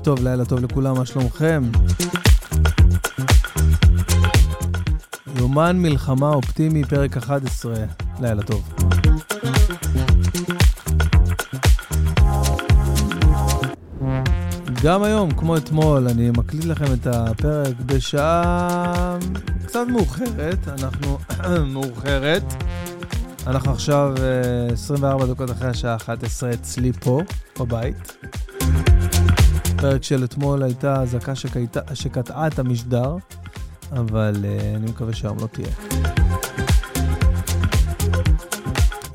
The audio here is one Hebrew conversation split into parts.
ערב טוב, לילה טוב לכולם, מה שלומכם? יומן מלחמה אופטימי, פרק 11, לילה טוב. גם היום, כמו אתמול, אני מקליט לכם את הפרק בשעה קצת מאוחרת, אנחנו מאוחרת. אנחנו עכשיו 24 אה, דקות אחרי השעה 11 אצלי פה, בבית. פרק של אתמול הייתה אזעקה שקטעה את המשדר, אבל uh, אני מקווה שהיום לא תהיה.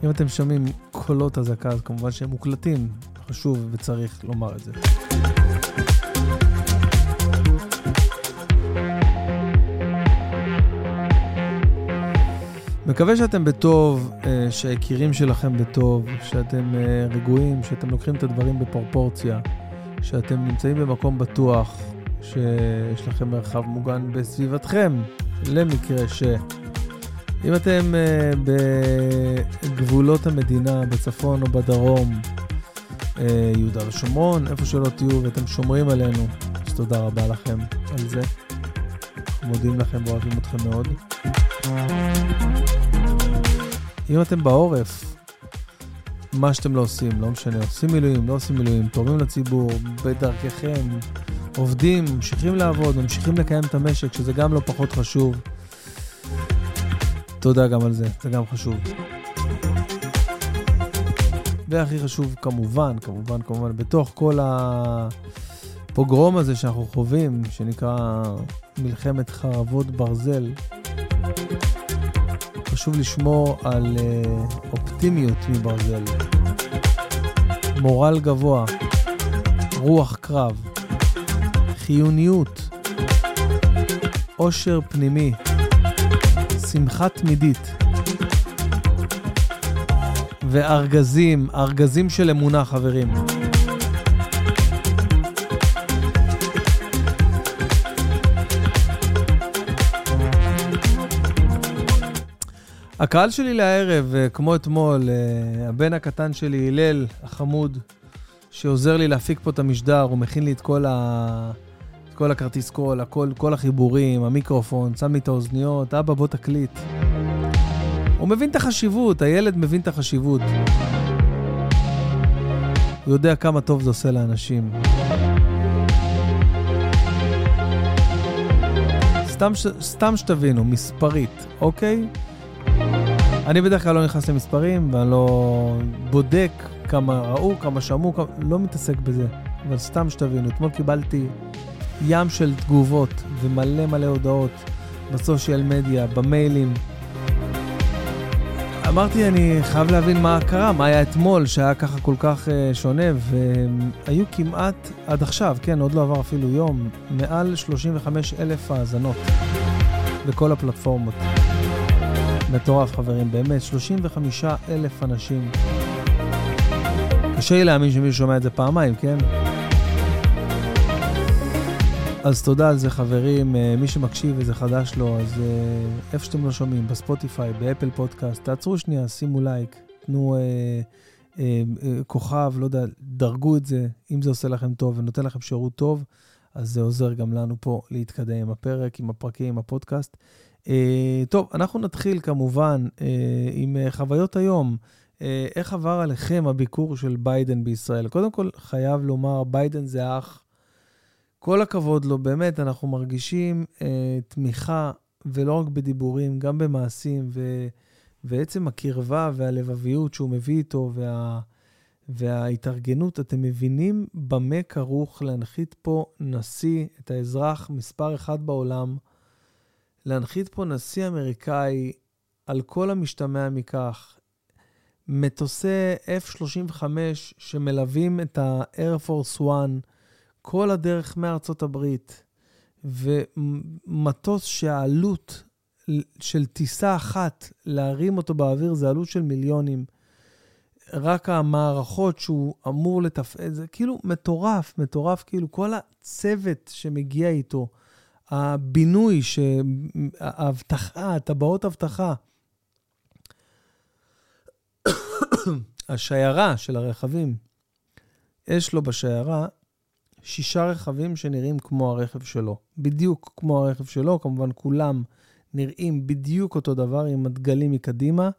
אם אתם שומעים קולות אזעקה, אז כמובן שהם מוקלטים, חשוב וצריך לומר את זה. מקווה שאתם בטוב, אה, שהיקירים שלכם בטוב, שאתם רגועים, שאתם לוקחים את הדברים בפרופורציה. שאתם נמצאים במקום בטוח, שיש לכם מרחב מוגן בסביבתכם, למקרה ש... אם אתם uh, בגבולות המדינה, בצפון או בדרום, uh, יהודה ושומרון, איפה שלא תהיו ואתם שומרים עלינו, אז תודה רבה לכם על זה. מודים לכם ואוהבים אתכם מאוד. אם אתם בעורף, מה שאתם לא עושים, לא משנה, עושים מילואים, לא עושים מילואים, תורמים לציבור, בדרככם, עובדים, ממשיכים לעבוד, ממשיכים לקיים את המשק, שזה גם לא פחות חשוב. תודה גם על זה, זה גם חשוב. והכי חשוב, כמובן, כמובן, כמובן, בתוך כל הפוגרום הזה שאנחנו חווים, שנקרא מלחמת חרבות ברזל, חשוב לשמור על uh, אופטימיות מברזל, מורל גבוה, רוח קרב, חיוניות, עושר פנימי, שמחה תמידית, וארגזים, ארגזים של אמונה, חברים. הקהל שלי לערב, אה, כמו אתמול, אה, הבן הקטן שלי, הלל, החמוד, שעוזר לי להפיק פה את המשדר, הוא מכין לי את כל, ה... את כל הכרטיס קול, הכל, כל החיבורים, המיקרופון, שם לי את האוזניות, אבא בוא תקליט. הוא מבין את החשיבות, הילד מבין את החשיבות. הוא יודע כמה טוב זה עושה לאנשים. סתם, סתם שתבינו, מספרית, אוקיי? אני בדרך כלל לא נכנס למספרים, ואני לא בודק כמה ראו, כמה שמעו, כמה... לא מתעסק בזה. אבל סתם שתבינו, אתמול קיבלתי ים של תגובות ומלא מלא הודעות בסושיאל מדיה, במיילים. אמרתי, אני חייב להבין מה קרה, מה היה אתמול, שהיה ככה כל כך uh, שונה, והיו כמעט, עד עכשיו, כן, עוד לא עבר אפילו יום, מעל 35 אלף האזנות בכל הפלטפורמות. מטורף, חברים, באמת, 35 אלף אנשים. קשה לי להאמין שמישהו שומע את זה פעמיים, כן? אז תודה על זה, חברים. אה, מי שמקשיב וזה חדש לו, אז אה, איפה שאתם לא שומעים, בספוטיפיי, באפל פודקאסט, תעצרו שנייה, שימו לייק, תנו אה, אה, אה, כוכב, לא יודע, דרגו את זה. אם זה עושה לכם טוב ונותן לכם שירות טוב, אז זה עוזר גם לנו פה להתקדם עם הפרק, עם הפרקים, עם הפודקאסט. Uh, טוב, אנחנו נתחיל כמובן uh, עם uh, חוויות היום. Uh, איך עבר עליכם הביקור של ביידן בישראל? קודם כל, חייב לומר, ביידן זה אח. כל הכבוד לו, באמת, אנחנו מרגישים uh, תמיכה, ולא רק בדיבורים, גם במעשים, ו, ועצם הקרבה והלבביות שהוא מביא איתו, וה, וההתארגנות, אתם מבינים במה כרוך להנחית פה נשיא, את האזרח מספר אחד בעולם, להנחית פה נשיא אמריקאי על כל המשתמע מכך, מטוסי F-35 שמלווים את ה-Air Force One כל הדרך מארצות הברית, ומטוס שהעלות של טיסה אחת, להרים אותו באוויר, זה עלות של מיליונים. רק המערכות שהוא אמור לתפעל, זה כאילו מטורף, מטורף, כאילו כל הצוות שמגיע איתו. הבינוי, האבטחה, טבעות אבטחה. השיירה של הרכבים, יש לו בשיירה שישה רכבים שנראים כמו הרכב שלו. בדיוק כמו הרכב שלו, כמובן כולם נראים בדיוק אותו דבר עם הדגלים מקדימה.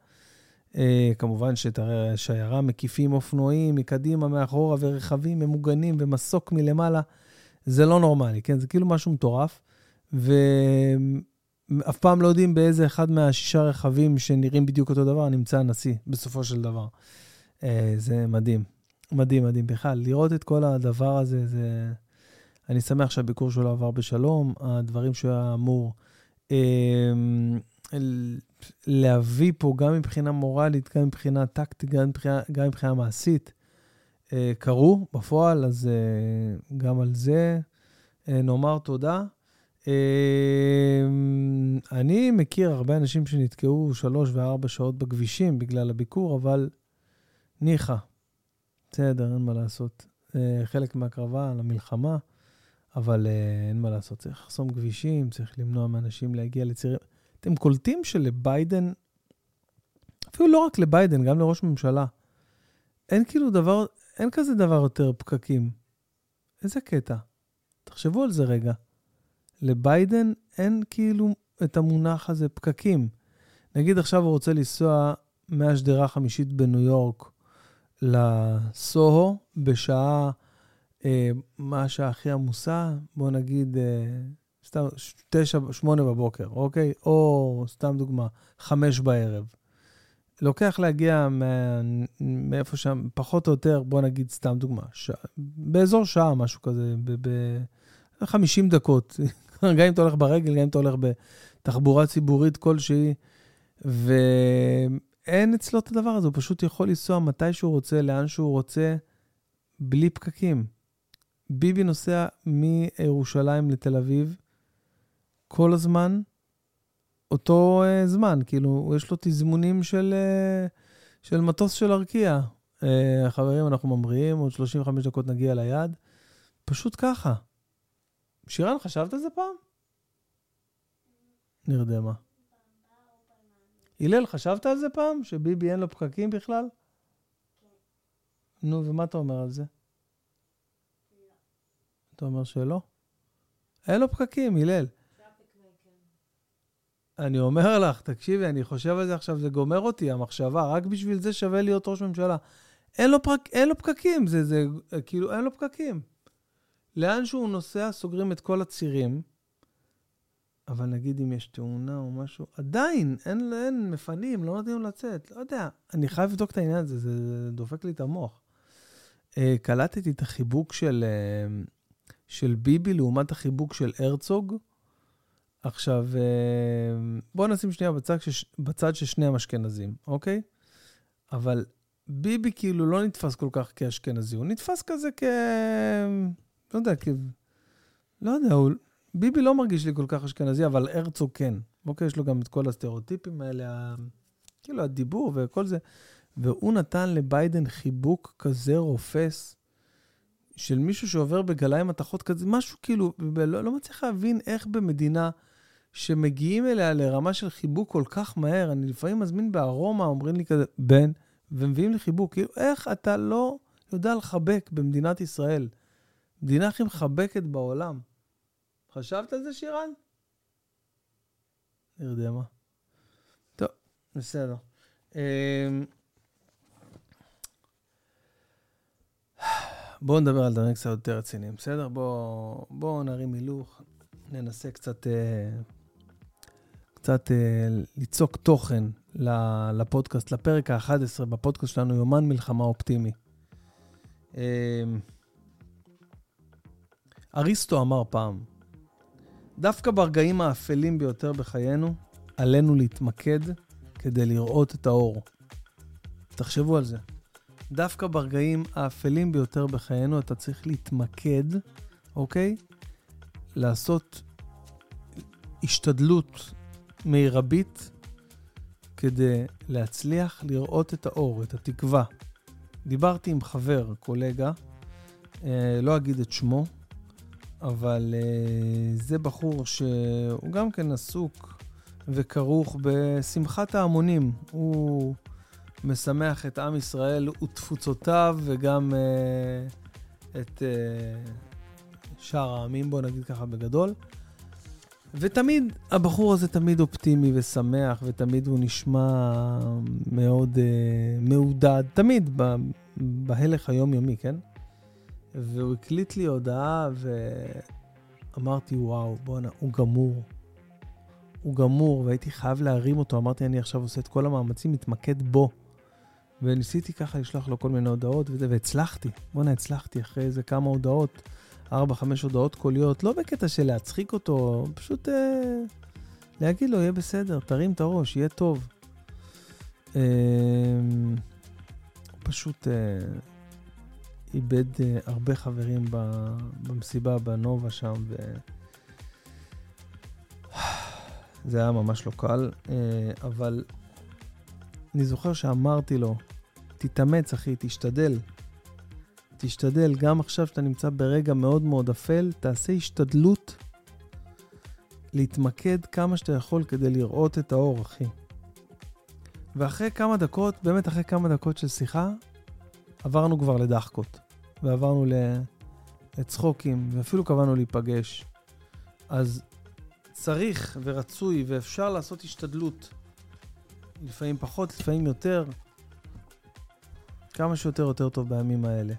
אה, כמובן שאת השיירה מקיפים אופנועים מקדימה, מאחורה, ורכבים ממוגנים ומסוק מלמעלה. זה לא נורמלי, כן? זה כאילו משהו מטורף. ואף פעם לא יודעים באיזה אחד מהשישה רכבים שנראים בדיוק אותו דבר נמצא הנשיא, בסופו של דבר. אה, זה מדהים. מדהים, מדהים. בכלל, לראות את כל הדבר הזה, זה... אני שמח שהביקור שלו עבר בשלום. הדברים שהוא היה אמור אה, להביא פה, גם מבחינה מורלית, גם מבחינה טקטית, גם מבחינה, גם מבחינה מעשית, אה, קרו בפועל, אז אה, גם על זה נאמר תודה. אה, אני מכיר הרבה אנשים שנתקעו שלוש וארבע שעות בכבישים בגלל הביקור, אבל ניחא, בסדר, אין מה לעשות. אה, חלק מהקרבה למלחמה, אבל אה, אין מה לעשות. צריך לחסום כבישים, צריך למנוע מאנשים להגיע לצירים. אתם קולטים שלביידן, אפילו לא רק לביידן, גם לראש ממשלה, אין כאילו דבר, אין כזה דבר יותר פקקים. איזה קטע. תחשבו על זה רגע. לביידן אין כאילו את המונח הזה פקקים. נגיד עכשיו הוא רוצה לנסוע מהשדרה החמישית בניו יורק לסוהו בשעה, אה, מה השעה הכי עמוסה? בוא נגיד, אה, סתם, תשע, שמונה בבוקר, אוקיי? או, סתם דוגמה, חמש בערב. לוקח להגיע מאיפה שם, פחות או יותר, בוא נגיד סתם דוגמה, ש... באזור שעה, משהו כזה, ב-50 ב- דקות. גם אם אתה הולך ברגל, גם אם אתה הולך בתחבורה ציבורית כלשהי, ואין אצלו את הדבר הזה, הוא פשוט יכול לנסוע מתי שהוא רוצה, לאן שהוא רוצה, בלי פקקים. ביבי נוסע מירושלים לתל אביב כל הזמן, אותו uh, זמן, כאילו, יש לו תזמונים של, uh, של מטוס של ארקיע. Uh, חברים, אנחנו ממריאים, עוד 35 דקות נגיע ליעד. פשוט ככה. שירן, חשבת על זה פעם? נרדמה. הלל, חשבת על זה פעם? שביבי אין לו פקקים בכלל? נו, ומה אתה אומר על זה? אתה אומר שלא? אין לו פקקים, הלל. אני אומר לך, תקשיבי, אני חושב על זה עכשיו, זה גומר אותי, המחשבה, רק בשביל זה שווה להיות ראש ממשלה. אין לו, פרק, אין לו פקקים, זה, זה כאילו, אין לו פקקים. לאן שהוא נוסע, סוגרים את כל הצירים, אבל נגיד אם יש תאונה או משהו, עדיין, אין, אין מפנים, לא נותנים לצאת, לא יודע. אני חייב לבדוק את העניין הזה, זה, דופק לי את המוח. Uh, קלטתי את החיבוק של, uh, של ביבי לעומת החיבוק של הרצוג. עכשיו, uh, בואו נשים שנייה בצד, שש, בצד ששניהם אשכנזים, אוקיי? אבל ביבי כאילו לא נתפס כל כך כאשכנזי, הוא נתפס כזה כ... לא יודע, כי... לא יודע, הוא... ביבי לא מרגיש לי כל כך אשכנזי, אבל הרצוג כן. אוקיי, יש לו גם את כל הסטריאוטיפים האלה, ה... כאילו הדיבור וכל זה. והוא נתן לביידן חיבוק כזה רופס, של מישהו שעובר בגלאי מתכות כזה, משהו כאילו, לא, לא מצליח להבין איך במדינה שמגיעים אליה לרמה של חיבוק כל כך מהר, אני לפעמים מזמין בארומה, אומרים לי כזה, בן, ומביאים לי חיבוק. כאילו, איך אתה לא יודע לחבק במדינת ישראל? מדינה הכי מחבקת בעולם. חשבת על זה, שירן? נרדמה. טוב, בסדר. אמ, בואו נדבר על דברים קצת יותר רציניים, בסדר? בואו בוא נרים הילוך, ננסה קצת, אה, קצת אה, ליצוק תוכן לפודקאסט, לפרק ה-11 בפודקאסט שלנו, יומן מלחמה אופטימי. אריסטו אמר פעם, דווקא ברגעים האפלים ביותר בחיינו, עלינו להתמקד כדי לראות את האור. תחשבו על זה. דווקא ברגעים האפלים ביותר בחיינו אתה צריך להתמקד, אוקיי? לעשות השתדלות מרבית כדי להצליח לראות את האור, את התקווה. דיברתי עם חבר, קולגה, אה, לא אגיד את שמו, אבל uh, זה בחור שהוא גם כן עסוק וכרוך בשמחת ההמונים. הוא משמח את עם ישראל ותפוצותיו, וגם uh, את, uh, שאר העמים, בוא נגיד ככה בגדול. ותמיד, הבחור הזה תמיד אופטימי ושמח, ותמיד הוא נשמע מאוד uh, מעודד, תמיד בהלך היומיומי, כן? והוא הקליט לי הודעה, ואמרתי, וואו, בואנה, הוא גמור. הוא גמור, והייתי חייב להרים אותו. אמרתי, אני עכשיו עושה את כל המאמצים, מתמקד בו. וניסיתי ככה לשלוח לו כל מיני הודעות וזה, והצלחתי. בואנה, הצלחתי אחרי איזה כמה הודעות, ארבע, חמש הודעות קוליות, לא בקטע של להצחיק אותו, פשוט אה, להגיד לו, יהיה בסדר, תרים את הראש, יהיה טוב. אה, פשוט אה, איבד אה, הרבה חברים במסיבה בנובה שם, ו... זה היה ממש לא קל, אה, אבל אני זוכר שאמרתי לו, תתאמץ אחי, תשתדל. תשתדל, גם עכשיו שאתה נמצא ברגע מאוד מאוד אפל, תעשה השתדלות להתמקד כמה שאתה יכול כדי לראות את האור, אחי. ואחרי כמה דקות, באמת אחרי כמה דקות של שיחה, עברנו כבר לדחקות, ועברנו לצחוקים, ואפילו קבענו להיפגש. אז צריך ורצוי ואפשר לעשות השתדלות. לפעמים פחות, לפעמים יותר. כמה שיותר יותר טוב בימים האלה.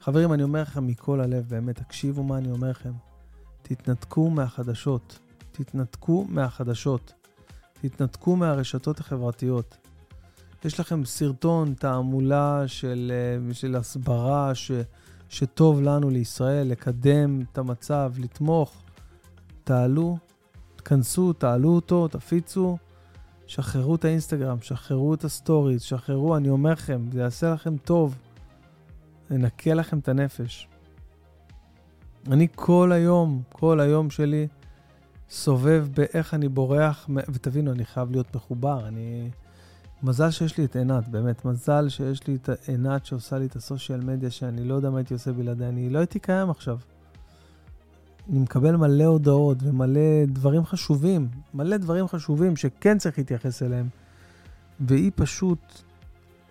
חברים, אני אומר לכם מכל הלב, באמת, תקשיבו מה אני אומר לכם. תתנתקו מהחדשות. תתנתקו מהחדשות. תתנתקו מהרשתות החברתיות. יש לכם סרטון, תעמולה של, אה, של הסברה ש, שטוב לנו לישראל, לקדם את המצב, לתמוך. תעלו, תכנסו, תעלו אותו, תפיצו, שחררו את האינסטגרם, שחררו את הסטוריז, שחררו, אני אומר לכם, זה יעשה לכם טוב. ינקה לכם את הנפש. אני כל היום, כל היום שלי, סובב באיך אני בורח, ותבינו, אני חייב להיות מחובר. אני... מזל שיש לי את עינת, באמת, מזל שיש לי את עינת שעושה לי את ה social media, שאני לא יודע מה הייתי עושה בלעדיה, אני לא הייתי קיים עכשיו. אני מקבל מלא הודעות ומלא דברים חשובים, מלא דברים חשובים שכן צריך להתייחס אליהם. והיא פשוט,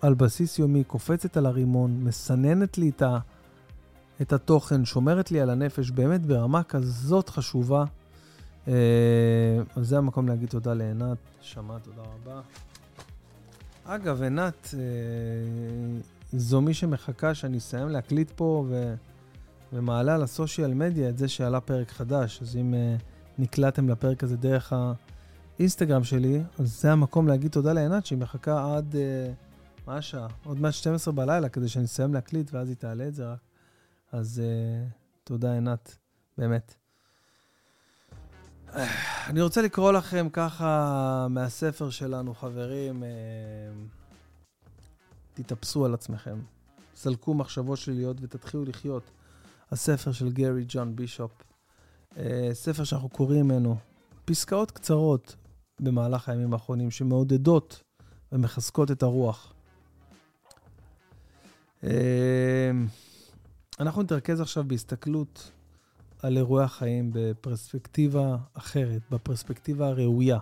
על בסיס יומי, קופצת על הרימון, מסננת לי את, ה, את התוכן, שומרת לי על הנפש, באמת ברמה כזאת חשובה. אה, אז זה המקום להגיד תודה לעינת. שמע, תודה רבה. אגב, עינת, אה, זו מי שמחכה שאני אסיים להקליט פה ו... ומעלה על הסושיאל מדיה את זה שעלה פרק חדש. אז אם uh, נקלטתם לפרק הזה דרך האינסטגרם שלי, אז זה המקום להגיד תודה לעינת שהיא מחכה עד, uh, מה השעה? עוד מעט 12 בלילה כדי שאני אסיים להקליט ואז היא תעלה את זה רק. אז תודה עינת, באמת. אני רוצה לקרוא לכם ככה מהספר שלנו, חברים, תתאפסו על עצמכם. סלקו מחשבות שליליות ותתחילו לחיות. הספר של גרי ג'ון בישופ. אה, ספר שאנחנו קוראים ממנו פסקאות קצרות במהלך הימים האחרונים שמעודדות ומחזקות את הרוח. אה, אנחנו נתרכז עכשיו בהסתכלות על אירועי החיים בפרספקטיבה אחרת, בפרספקטיבה הראויה,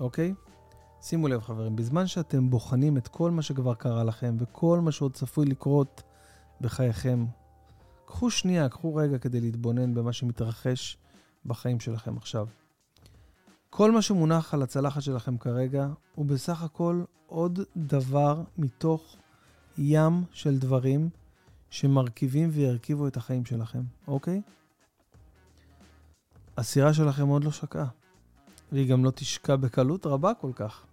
אוקיי? שימו לב חברים, בזמן שאתם בוחנים את כל מה שכבר קרה לכם וכל מה שעוד צפוי לקרות בחייכם, קחו שנייה, קחו רגע כדי להתבונן במה שמתרחש בחיים שלכם עכשיו. כל מה שמונח על הצלחת שלכם כרגע הוא בסך הכל עוד דבר מתוך ים של דברים שמרכיבים וירכיבו את החיים שלכם, אוקיי? הסירה שלכם עוד לא שקעה, והיא גם לא תשקע בקלות רבה כל כך.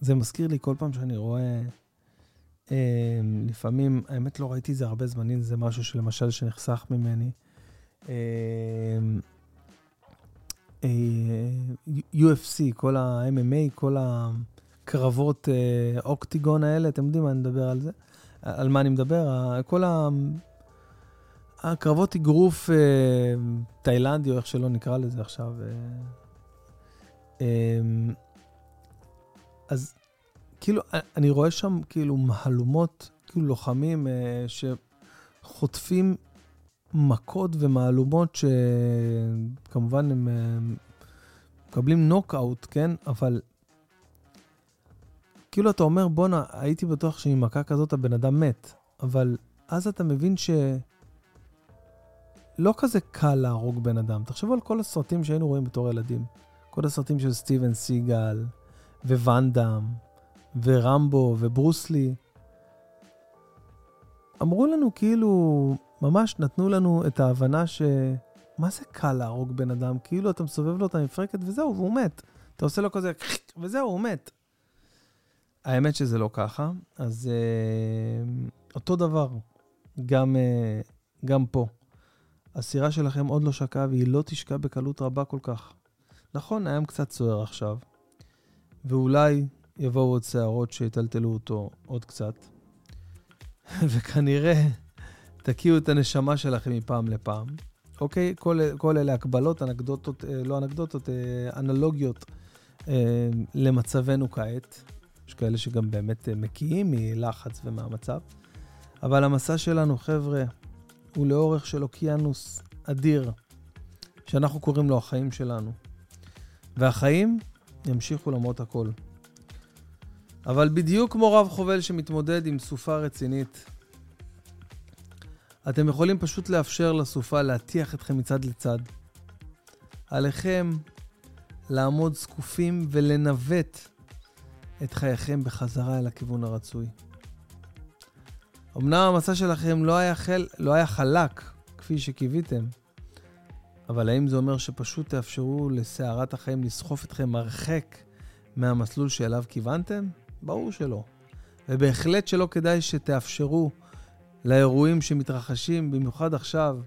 זה מזכיר לי כל פעם שאני רואה אמ, לפעמים, האמת לא ראיתי זה הרבה זמנים, זה משהו שלמשל שנחסך ממני. אמ, אה, UFC, כל ה-MMA, כל הקרבות אה, אוקטיגון האלה, אתם יודעים מה אני מדבר על זה? על מה אני מדבר? כל ה... הקרבות אגרוף אה, תאילנדי, או איך שלא נקרא לזה עכשיו. אמ, אז כאילו, אני רואה שם כאילו מהלומות, כאילו לוחמים אה, שחוטפים מכות ומהלומות שכמובן הם אה, מקבלים נוקאוט, כן? אבל כאילו אתה אומר, בואנה, הייתי בטוח שעם מכה כזאת הבן אדם מת, אבל אז אתה מבין ש... לא כזה קל להרוג בן אדם. תחשבו על כל הסרטים שהיינו רואים בתור ילדים. כל הסרטים של סטיבן סיגל, וואנדאם, ורמבו, וברוסלי. אמרו לנו כאילו, ממש נתנו לנו את ההבנה ש... מה זה קל להרוג בן אדם? כאילו אתה מסובב לו את המפרקת וזהו, והוא מת. אתה עושה לו כזה, וזהו, הוא מת. האמת שזה לא ככה, אז אה, אותו דבר, גם, אה, גם פה. הסירה שלכם עוד לא שקעה והיא לא תשקע בקלות רבה כל כך. נכון, הים קצת סוער עכשיו, ואולי יבואו עוד שערות שיטלטלו אותו עוד קצת, וכנראה תקיעו את הנשמה שלכם מפעם לפעם. אוקיי? כל, כל אלה הקבלות, אנקדוטות, אה, לא אנקדוטות, אה, אנלוגיות אה, למצבנו כעת. יש כאלה שגם באמת מקיאים מלחץ ומהמצב. אבל המסע שלנו, חבר'ה, הוא לאורך של אוקיינוס אדיר, שאנחנו קוראים לו החיים שלנו. והחיים ימשיכו למרות הכל. אבל בדיוק כמו רב חובל שמתמודד עם סופה רצינית, אתם יכולים פשוט לאפשר לסופה להטיח אתכם מצד לצד. עליכם לעמוד זקופים ולנווט את חייכם בחזרה אל הכיוון הרצוי. אמנם המסע שלכם לא היה, חל... לא היה חלק, כפי שקיוויתם, אבל האם זה אומר שפשוט תאפשרו לסערת החיים לסחוף אתכם הרחק מהמסלול שאליו כיוונתם? ברור שלא. ובהחלט שלא כדאי שתאפשרו לאירועים שמתרחשים, במיוחד עכשיו,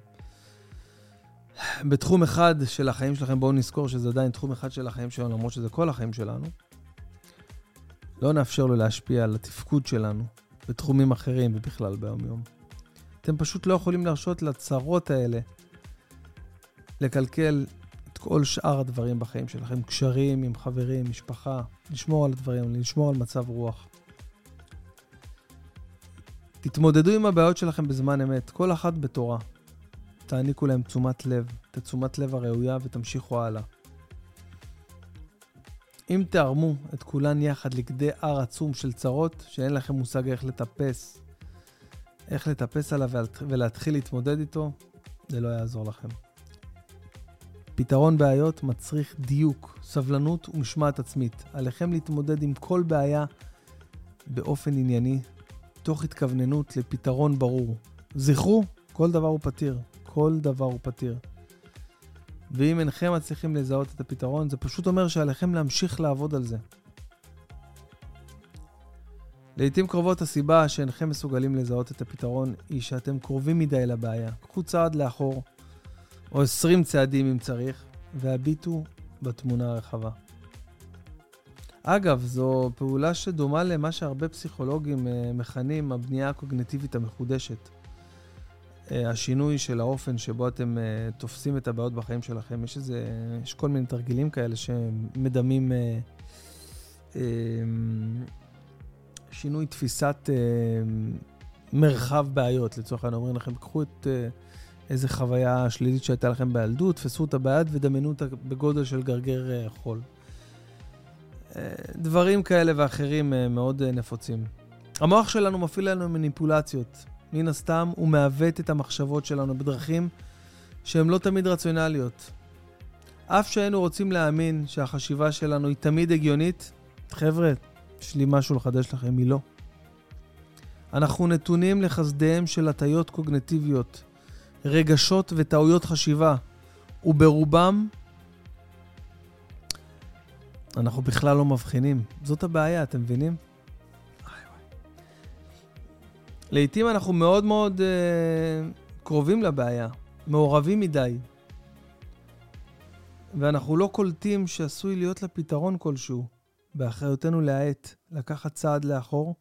בתחום אחד של החיים שלכם, בואו נזכור שזה עדיין תחום אחד של החיים שלנו, למרות שזה כל החיים שלנו. לא נאפשר לו להשפיע על התפקוד שלנו בתחומים אחרים ובכלל ביום-יום. אתם פשוט לא יכולים להרשות לצרות האלה לקלקל את כל שאר הדברים בחיים שלכם, קשרים עם חברים, משפחה, לשמור על הדברים, לשמור על מצב רוח. תתמודדו עם הבעיות שלכם בזמן אמת, כל אחת בתורה. תעניקו להם תשומת לב, את התשומת לב הראויה ותמשיכו הלאה. אם תערמו את כולן יחד לכדי הר עצום של צרות, שאין לכם מושג איך לטפס, איך לטפס עליו ולהתחיל להתמודד איתו, זה לא יעזור לכם. פתרון בעיות מצריך דיוק, סבלנות ומשמעת עצמית. עליכם להתמודד עם כל בעיה באופן ענייני, תוך התכווננות לפתרון ברור. זכרו, כל דבר הוא פתיר. כל דבר הוא פתיר. ואם אינכם מצליחים לזהות את הפתרון, זה פשוט אומר שעליכם להמשיך לעבוד על זה. לעיתים קרובות הסיבה שאינכם מסוגלים לזהות את הפתרון היא שאתם קרובים מדי לבעיה. קחו צעד לאחור, או 20 צעדים אם צריך, והביטו בתמונה הרחבה. אגב, זו פעולה שדומה למה שהרבה פסיכולוגים uh, מכנים הבנייה הקוגנטיבית המחודשת. Uh, השינוי של האופן שבו אתם uh, תופסים את הבעיות בחיים שלכם. יש איזה, יש כל מיני תרגילים כאלה שמדמים uh, uh, שינוי תפיסת מרחב בעיות. לצורך העניין אומרים לכם, קחו את... איזה חוויה שלילית שהייתה לכם בילדות, תפסו אותה ביד ודמיינו אותה בגודל של גרגר חול. דברים כאלה ואחרים אה, מאוד אה, נפוצים. המוח שלנו מפעיל לנו מניפולציות. מן הסתם הוא מעוות את המחשבות שלנו בדרכים שהן לא תמיד רציונליות. אף שהיינו רוצים להאמין שהחשיבה שלנו היא תמיד הגיונית, חבר'ה, יש לי משהו לחדש לכם, היא לא. אנחנו נתונים לחסדיהם של הטיות קוגנטיביות, רגשות וטעויות חשיבה, וברובם אנחנו בכלל לא מבחינים. זאת הבעיה, אתם מבינים? לעתים אנחנו מאוד מאוד uh, קרובים לבעיה, מעורבים מדי, ואנחנו לא קולטים שעשוי להיות לה פתרון כלשהו. באחריותנו להאט, לקחת צעד לאחור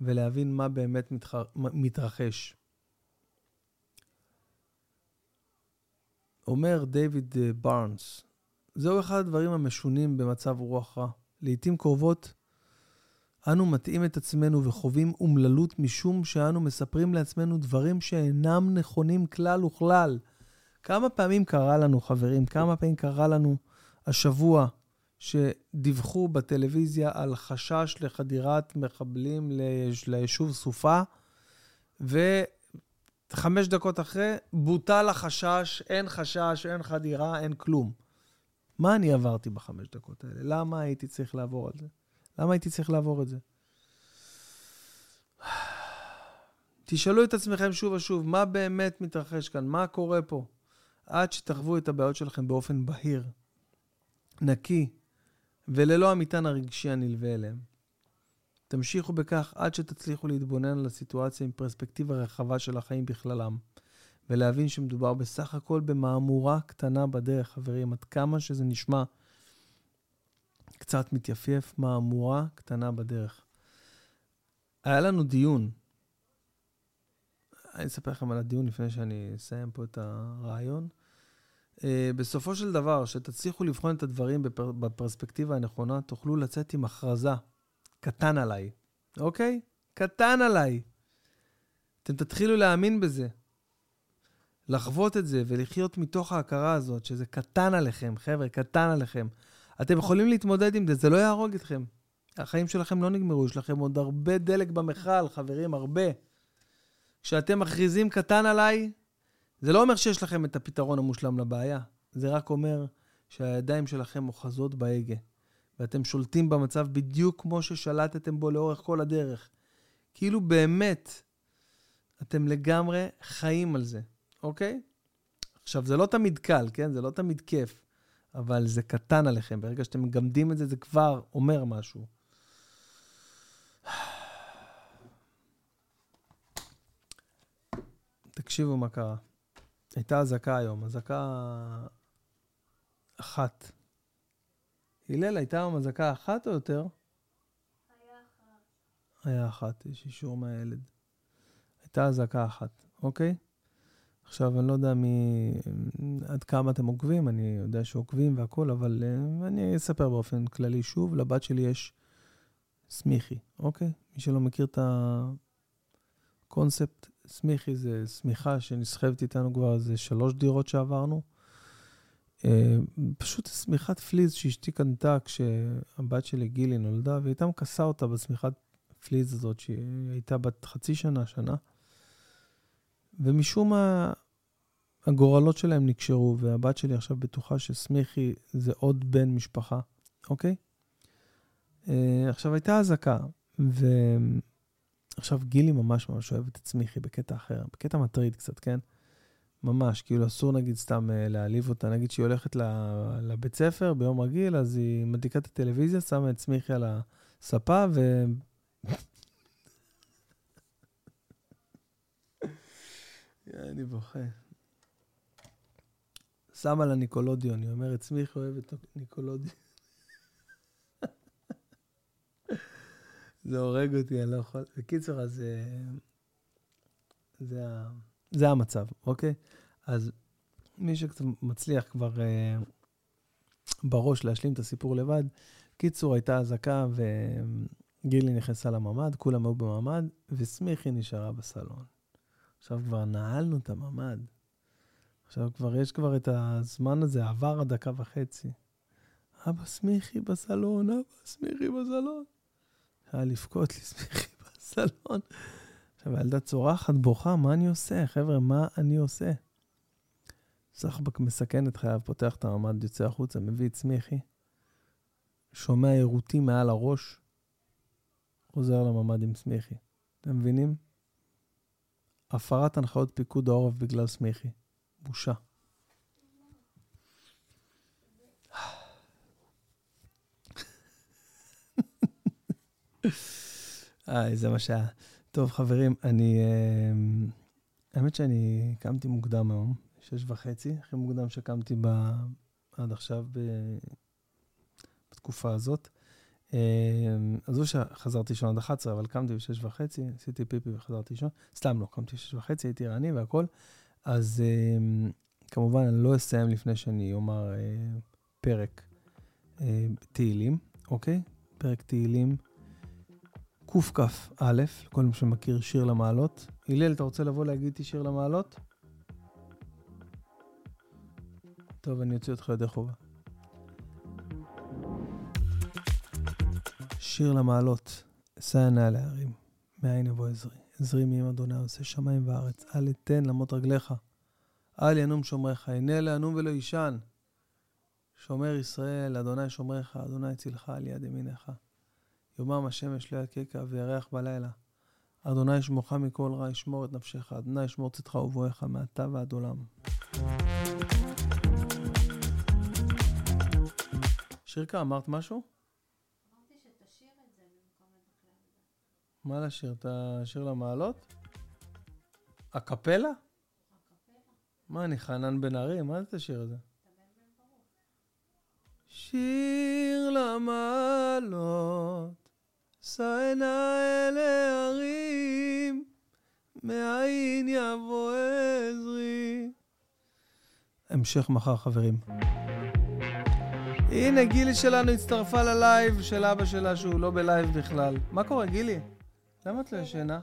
ולהבין מה באמת מתח... מתרחש. אומר בארנס, אה, זהו אחד הדברים המשונים במצב רוח רע. לעתים קרובות אנו מטעים את עצמנו וחווים אומללות משום שאנו מספרים לעצמנו דברים שאינם נכונים כלל וכלל. כמה פעמים קרה לנו, חברים, כמה פעמים קרה לנו השבוע שדיווחו בטלוויזיה על חשש לחדירת מחבלים ליישוב סופה, ו... חמש דקות אחרי, בוטל החשש, אין חשש, אין חדירה, אין כלום. מה אני עברתי בחמש דקות האלה? למה הייתי צריך לעבור על זה? למה הייתי צריך לעבור את זה? תשאלו את עצמכם שוב ושוב, מה באמת מתרחש כאן? מה קורה פה? עד שתחוו את הבעיות שלכם באופן בהיר, נקי, וללא המטען הרגשי הנלווה אליהם. תמשיכו בכך עד שתצליחו להתבונן על הסיטואציה עם פרספקטיבה רחבה של החיים בכללם, ולהבין שמדובר בסך הכל במהמורה קטנה בדרך, חברים, עד כמה שזה נשמע קצת מתייפייף, מהמורה קטנה בדרך. היה לנו דיון, אני אספר לכם על הדיון לפני שאני אסיים פה את הרעיון. Uh, בסופו של דבר, שתצליחו לבחון את הדברים בפר, בפרספקטיבה הנכונה, תוכלו לצאת עם הכרזה קטן עליי, אוקיי? קטן עליי. אתם תתחילו להאמין בזה. לחוות את זה ולחיות מתוך ההכרה הזאת, שזה קטן עליכם, חבר'ה, קטן עליכם. אתם יכולים להתמודד עם זה, זה לא יהרוג אתכם. החיים שלכם לא נגמרו, יש לכם עוד הרבה דלק במכל, חברים, הרבה. כשאתם מכריזים קטן עליי, זה לא אומר שיש לכם את הפתרון המושלם לבעיה, זה רק אומר שהידיים שלכם אוחזות בהגה, ואתם שולטים במצב בדיוק כמו ששלטתם בו לאורך כל הדרך. כאילו באמת, אתם לגמרי חיים על זה, אוקיי? עכשיו, זה לא תמיד קל, כן? זה לא תמיד כיף, אבל זה קטן עליכם. ברגע שאתם מגמדים את זה, זה כבר אומר משהו. תקשיבו מה קרה. הייתה אזעקה היום, אזעקה אחת. הלל, הייתה היום אזעקה אחת או יותר? היה אחת. היה אחת, יש אישור מהילד. הייתה אזעקה אחת, אוקיי? עכשיו, אני לא יודע מי, עד כמה אתם עוקבים, אני יודע שעוקבים והכול, אבל uh, אני אספר באופן כללי שוב, לבת שלי יש סמיכי, אוקיי? מי שלא מכיר את הקונספט, סמיכי זה שמיכה שנסחבת איתנו כבר איזה שלוש דירות שעברנו. Uh, פשוט שמיכת פליז שאשתי קנתה כשהבת שלי גילי נולדה, והיא הייתה מכסה אותה בשמיכת פליז הזאת, שהיא הייתה בת חצי שנה, שנה. ומשום מה הגורלות שלהם נקשרו, והבת שלי עכשיו בטוחה שסמיכי זה עוד בן משפחה, אוקיי? Uh, עכשיו, הייתה אזעקה, ו... עכשיו, גילי ממש ממש אוהבת את סמיכי בקטע אחר, בקטע מטריד קצת, כן? ממש, כאילו אסור נגיד סתם uh, להעליב אותה, נגיד שהיא הולכת לבית ספר ביום רגיל, אז היא מדליקה את הטלוויזיה, שמה את סמיכי על הספה, ו... אני בוכה. שמה לה ניקולודיון, היא אומרת, סמיכי אוהבת ניקולודיון. זה הורג אותי, אני לא יכול... בקיצור, אז אה, זה, זה המצב, אוקיי? אז מי שקצת מצליח כבר uh, בראש להשלים את הסיפור לבד, קיצור, הייתה אזעקה וגילי נכנסה לממ"ד, כולם היו בממ"ד, וסמיכי נשארה בסלון. עכשיו כבר נעלנו את הממ"ד. עכשיו כבר יש כבר את הזמן הזה, עבר הדקה וחצי. אבא סמיכי בסלון, אבא סמיכי בסלון. היה לבכות לי סמיכי בסלון. עכשיו, הילדה צורחת, בוכה, מה אני עושה? חבר'ה, מה אני עושה? סחבק מסכן את חייו, פותח את הממ"ד, יוצא החוצה, מביא את סמיכי, שומע עירותים מעל הראש, חוזר לממ"ד עם סמיכי. אתם מבינים? הפרת הנחיות פיקוד העורף בגלל סמיכי. בושה. אה, זה מה שהיה. טוב, חברים, אני... אה, האמת שאני קמתי מוקדם היום, שש וחצי, הכי מוקדם שקמתי ב... עד עכשיו ב... בתקופה הזאת. אה, עזבו שחזרתי לישון עד 11, אבל קמתי בשש וחצי, עשיתי פיפי וחזרתי לישון. סתם לא, קמתי בשש וחצי, הייתי ערני והכל. אז אה, כמובן, אני לא אסיים לפני שאני אומר פרק תהילים, אוקיי? פרק תהילים. קכ"א, לכל מי שמכיר שיר למעלות. הלל, אתה רוצה לבוא להגיד איתי שיר למעלות? טוב, אני אוציא אותך ידי חובה. שיר למעלות, אשא עיני להרים, מאין יבוא עזרי. עזרי מעם אדוני עושה שמיים וארץ. אל אתן למות רגליך. אל ינום שומריך. הנה לאנום ולא יישן. שומר ישראל, אדוני שומריך, אדוני צילך על יד ימיניך. יומם השמש לא יקקה וירח בלילה. אדוני ישמורך מכל רע, ישמור את נפשך. אדוני ישמור צאתך ובואך מעתה ועד עולם. שירקה, אמרת משהו? אמרתי שתשאיר את זה במקום לדקלם. מה לשיר? את השיר למעלות? הקפלה? מה, אני חנן בן ארי? מה זה השיר הזה? שיר למעלות, שאנה אל ההרים, מאין יבוא עזרי. המשך מחר, חברים. הנה, גילי שלנו הצטרפה ללייב של אבא שלה, שהוא לא בלייב בכלל. מה קורה, גילי? למה את לא ישנה?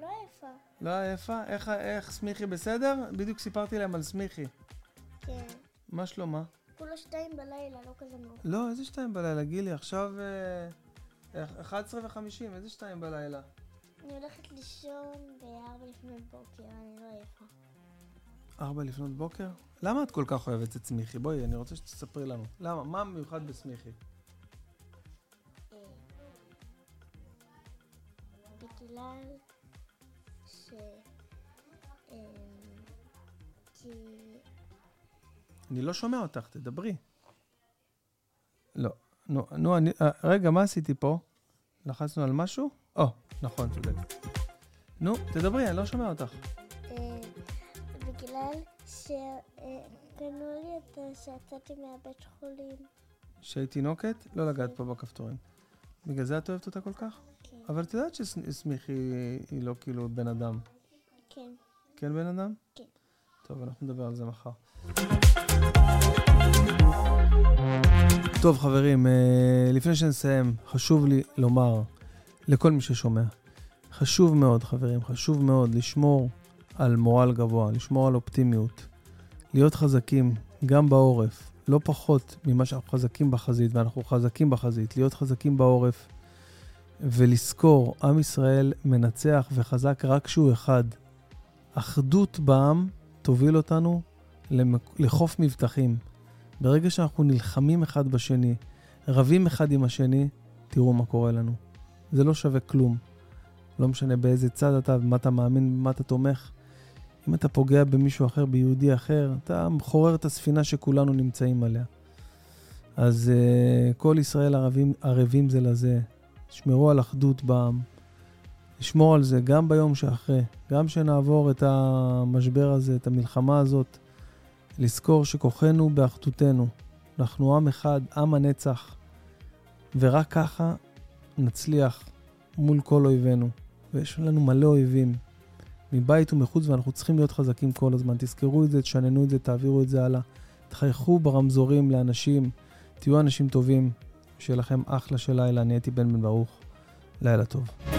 לא יפה. לא עייפה? איך, איך סמיכי בסדר? בדיוק סיפרתי להם על סמיכי. כן. מה שלומה? כולה שתיים בלילה, לא כזה מאוחר. לא, איזה שתיים בלילה, גילי? עכשיו אה, 11 ו-50, איזה שתיים בלילה? אני הולכת לישון בארבע לפנות בוקר, אני לא עייפה. ארבע לפנות בוקר? למה את כל כך אוהבת את סמיכי? בואי, אני רוצה שתספרי לנו. למה? מה מיוחד בסמיכי? בגלל ש... אה, כי... אני לא שומע אותך, תדברי. לא. נו, נו, אני... אה, רגע, מה עשיתי פה? לחצנו על משהו? או, נכון, צודק. נו, תדברי, אני לא שומע אותך. אה, בגלל שקנו לי את זה שיצאתי מהבית חולים. שהיא תינוקת? לא לגעת פה בכפתורים. בגלל זה את אוהבת אותה כל כך? כן. אבל את יודעת שסמיכי היא לא כאילו בן אדם. כן. כן בן אדם? כן. טוב, אנחנו נדבר על זה מחר. טוב, חברים, אה, לפני שנסיים, חשוב לי לומר לכל מי ששומע, חשוב מאוד, חברים, חשוב מאוד לשמור על מורל גבוה, לשמור על אופטימיות, להיות חזקים גם בעורף, לא פחות ממה שאנחנו חזקים בחזית, ואנחנו חזקים בחזית, להיות חזקים בעורף, ולזכור, עם ישראל מנצח וחזק רק כשהוא אחד. אחדות בעם תוביל אותנו למק- לחוף מבטחים. ברגע שאנחנו נלחמים אחד בשני, רבים אחד עם השני, תראו מה קורה לנו. זה לא שווה כלום. לא משנה באיזה צד אתה, במה אתה מאמין, במה אתה תומך. אם אתה פוגע במישהו אחר, ביהודי אחר, אתה מחורר את הספינה שכולנו נמצאים עליה. אז uh, כל ישראל ערבים, ערבים זה לזה. שמרו על אחדות בעם. לשמור על זה גם ביום שאחרי, גם שנעבור את המשבר הזה, את המלחמה הזאת, לזכור שכוחנו באחדותנו. אנחנו עם אחד, עם הנצח, ורק ככה נצליח מול כל אויבינו. ויש לנו מלא אויבים, מבית ומחוץ, ואנחנו צריכים להיות חזקים כל הזמן. תזכרו את זה, תשננו את זה, תעבירו את זה הלאה. תחייכו ברמזורים לאנשים, תהיו אנשים טובים, שיהיה לכם אחלה של לילה. אני הייתי בן בן ברוך. לילה טוב.